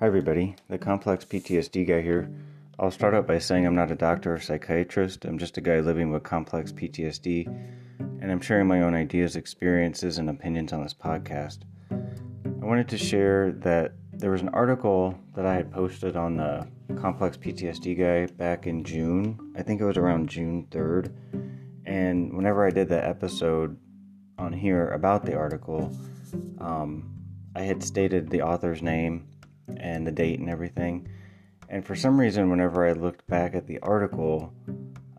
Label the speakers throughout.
Speaker 1: Hi, everybody. The complex PTSD guy here. I'll start out by saying I'm not a doctor or psychiatrist. I'm just a guy living with complex PTSD, and I'm sharing my own ideas, experiences, and opinions on this podcast. I wanted to share that there was an article that I had posted on the complex PTSD guy back in June. I think it was around June 3rd. And whenever I did that episode on here about the article, um, I had stated the author's name and the date and everything. And for some reason, whenever I looked back at the article,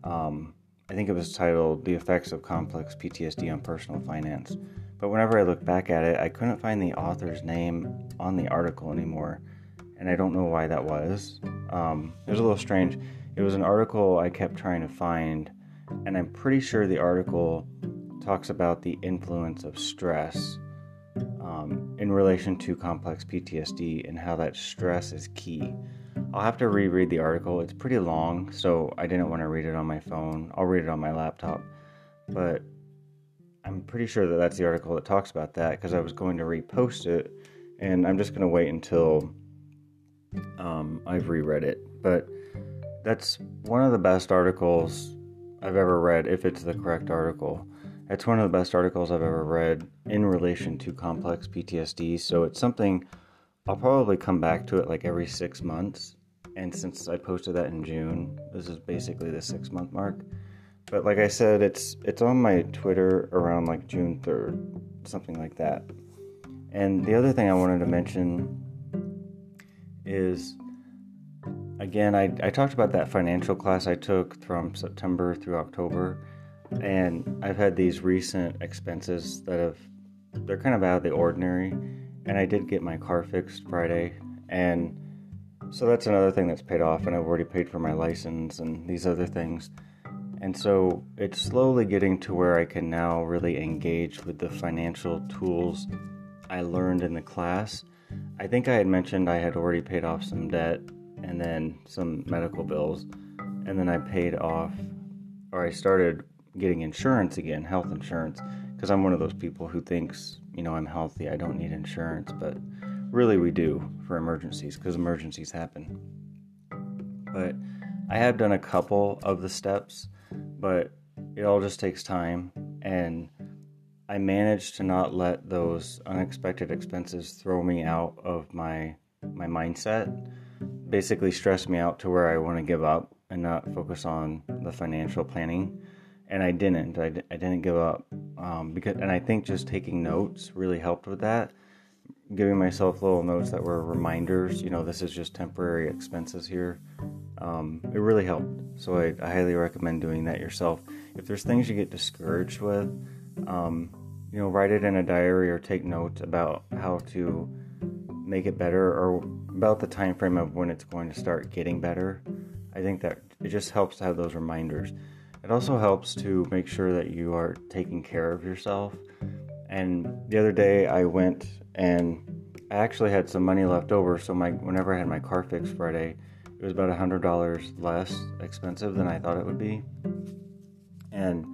Speaker 1: um, I think it was titled The Effects of Complex PTSD on Personal Finance. But whenever I looked back at it, I couldn't find the author's name on the article anymore. And I don't know why that was. Um, it was a little strange. It was an article I kept trying to find, and I'm pretty sure the article talks about the influence of stress um, in relation to complex PTSD and how that stress is key. I'll have to reread the article. It's pretty long, so I didn't want to read it on my phone. I'll read it on my laptop. But I'm pretty sure that that's the article that talks about that because I was going to repost it, and I'm just going to wait until um, I've reread it. But that's one of the best articles I've ever read, if it's the correct article. It's one of the best articles I've ever mm-hmm. read in relation to complex PTSD. So it's something I'll probably come back to it like every six months. And since I posted that in June, this is basically the six month mark. But like I said, it's it's on my Twitter around like June third, something like that. And the other thing I wanted to mention is again, I, I talked about that financial class I took from September through October and I've had these recent expenses that have they're kind of out of the ordinary and I did get my car fixed Friday and so that's another thing that's paid off and I've already paid for my license and these other things. And so it's slowly getting to where I can now really engage with the financial tools I learned in the class. I think I had mentioned I had already paid off some debt and then some medical bills and then I paid off or I started getting insurance again, health insurance, because I'm one of those people who thinks, you know, I'm healthy, I don't need insurance, but really we do for emergencies because emergencies happen. But I have done a couple of the steps, but it all just takes time and I managed to not let those unexpected expenses throw me out of my my mindset. Basically stress me out to where I want to give up and not focus on the financial planning and I didn't. I, I didn't give up um, because, and I think just taking notes really helped with that. Giving myself little notes that were reminders. You know, this is just temporary expenses here. Um, it really helped. So I, I, highly recommend doing that yourself. If there's things you get discouraged with, um, you know, write it in a diary or take notes about how to make it better or about the time frame of when it's going to start getting better. I think that it just helps to have those reminders. It also helps to make sure that you are taking care of yourself. And the other day I went and I actually had some money left over, so my whenever I had my car fixed Friday, it was about a hundred dollars less expensive than I thought it would be. And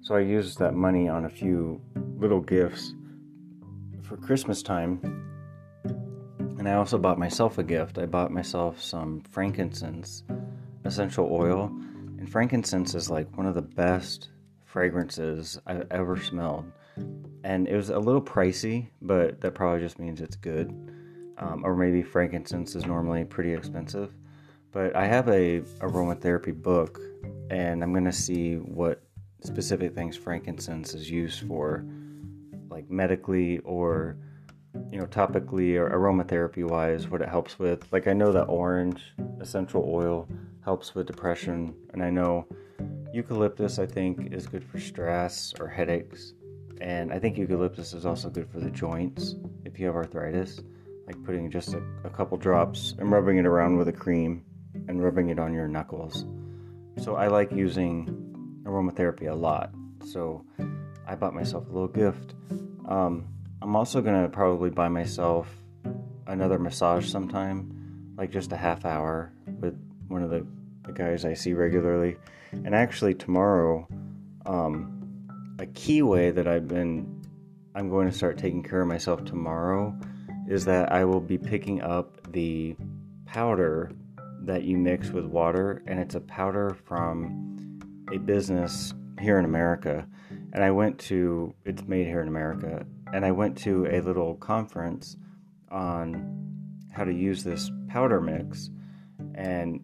Speaker 1: so I used that money on a few little gifts for Christmas time. And I also bought myself a gift. I bought myself some frankincense essential oil and frankincense is like one of the best fragrances I've ever smelled. And it was a little pricey, but that probably just means it's good. Um, or maybe frankincense is normally pretty expensive. But I have a aromatherapy book, and I'm gonna see what specific things frankincense is used for, like medically or you know topically or aromatherapy wise, what it helps with. Like I know that orange essential oil helps with depression. And I know eucalyptus, I think, is good for stress or headaches. And I think eucalyptus is also good for the joints if you have arthritis. Like putting just a, a couple drops and rubbing it around with a cream and rubbing it on your knuckles. So I like using aromatherapy a lot. So I bought myself a little gift. Um, I'm also gonna probably buy myself another massage sometime, like just a half hour with one of the, the guys I see regularly. And actually, tomorrow, um, a key way that I've been, I'm going to start taking care of myself tomorrow is that I will be picking up the powder that you mix with water, and it's a powder from a business here in America. And I went to, it's made here in America, and I went to a little conference on how to use this powder mix. And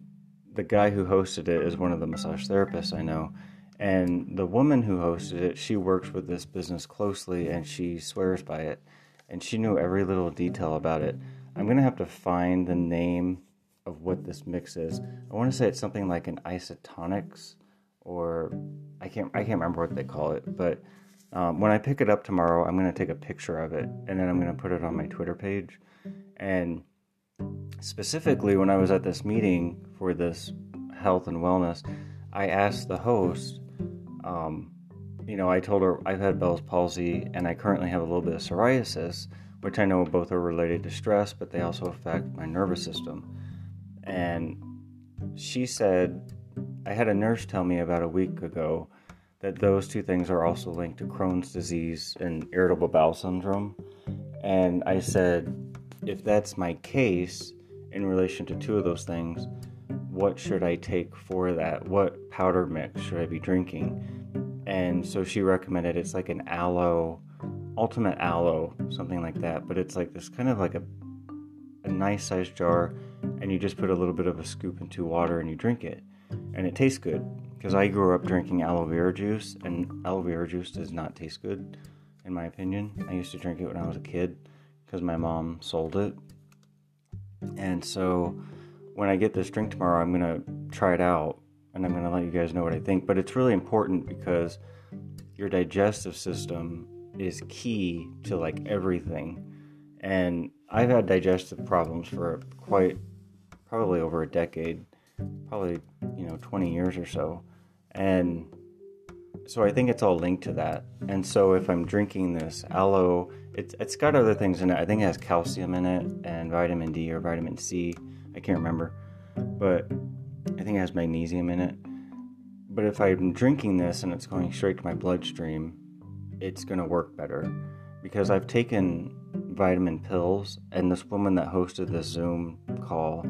Speaker 1: the guy who hosted it is one of the massage therapists I know. And the woman who hosted it, she works with this business closely and she swears by it. And she knew every little detail about it. I'm going to have to find the name of what this mix is. I want to say it's something like an Isotonix or I can't I can't remember what they call it, but um, when I pick it up tomorrow, I'm going to take a picture of it and then I'm going to put it on my Twitter page. And specifically, when I was at this meeting for this health and wellness, I asked the host, um, you know, I told her I've had Bell's palsy and I currently have a little bit of psoriasis, which I know both are related to stress, but they also affect my nervous system. And she said, I had a nurse tell me about a week ago that those two things are also linked to Crohn's disease and irritable bowel syndrome. And I said, if that's my case in relation to two of those things, what should I take for that? What powder mix should I be drinking? And so she recommended it's like an aloe, ultimate aloe, something like that. But it's like this kind of like a, a nice sized jar, and you just put a little bit of a scoop into water and you drink it. And it tastes good because I grew up drinking aloe vera juice, and aloe vera juice does not taste good, in my opinion. I used to drink it when I was a kid because my mom sold it. And so when I get this drink tomorrow, I'm going to try it out and I'm going to let you guys know what I think. But it's really important because your digestive system is key to like everything. And I've had digestive problems for quite probably over a decade, probably, you know, 20 years or so. And so I think it's all linked to that. And so if I'm drinking this aloe, it's it's got other things in it. I think it has calcium in it and vitamin D or vitamin C. I can't remember, but I think it has magnesium in it. But if I'm drinking this and it's going straight to my bloodstream, it's going to work better because I've taken vitamin pills and this woman that hosted this Zoom call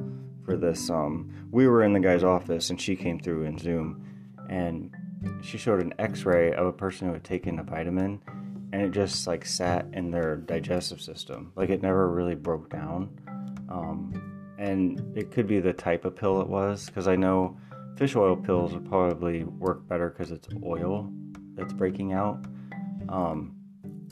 Speaker 1: for this um we were in the guy's office and she came through in Zoom and she showed an x-ray of a person who had taken a vitamin and it just like sat in their digestive system. Like it never really broke down. Um, and it could be the type of pill it was because i know fish oil pills would probably work better because it's oil that's breaking out. Um,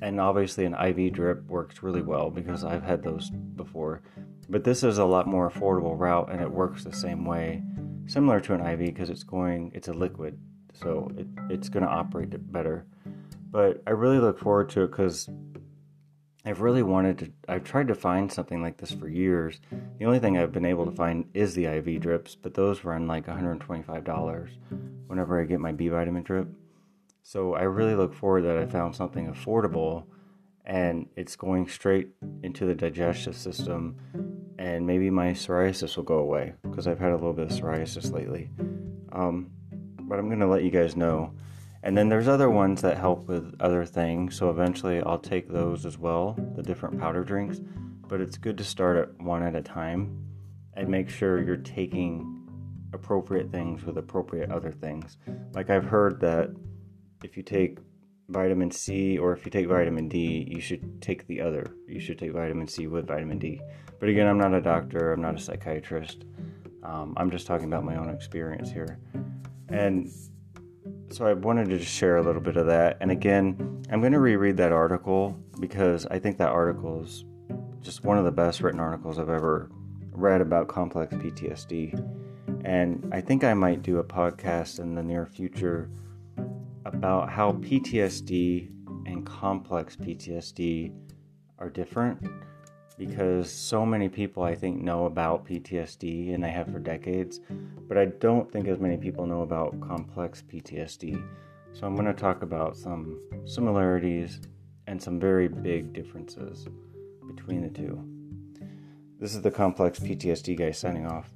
Speaker 1: and obviously an iv drip works really well because i've had those before. But this is a lot more affordable route and it works the same way similar to an iv because it's going it's a liquid so it, it's going to operate better. But I really look forward to it because I've really wanted to. I've tried to find something like this for years. The only thing I've been able to find is the IV drips, but those run like $125 whenever I get my B vitamin drip. So I really look forward that I found something affordable and it's going straight into the digestive system and maybe my psoriasis will go away because I've had a little bit of psoriasis lately. Um, but I'm going to let you guys know. And then there's other ones that help with other things, so eventually I'll take those as well, the different powder drinks. But it's good to start at one at a time and make sure you're taking appropriate things with appropriate other things. Like I've heard that if you take vitamin C or if you take vitamin D, you should take the other. You should take vitamin C with vitamin D. But again, I'm not a doctor, I'm not a psychiatrist. Um, I'm just talking about my own experience here. And so I wanted to just share a little bit of that. And again, I'm going to reread that article because I think that article is just one of the best written articles I've ever read about complex PTSD. And I think I might do a podcast in the near future about how PTSD and complex PTSD are different because so many people I think know about PTSD and they have for decades, but I don't think as many people know about complex PTSD. So I'm going to talk about some similarities and some very big differences between the two. This is the complex PTSD guy signing off.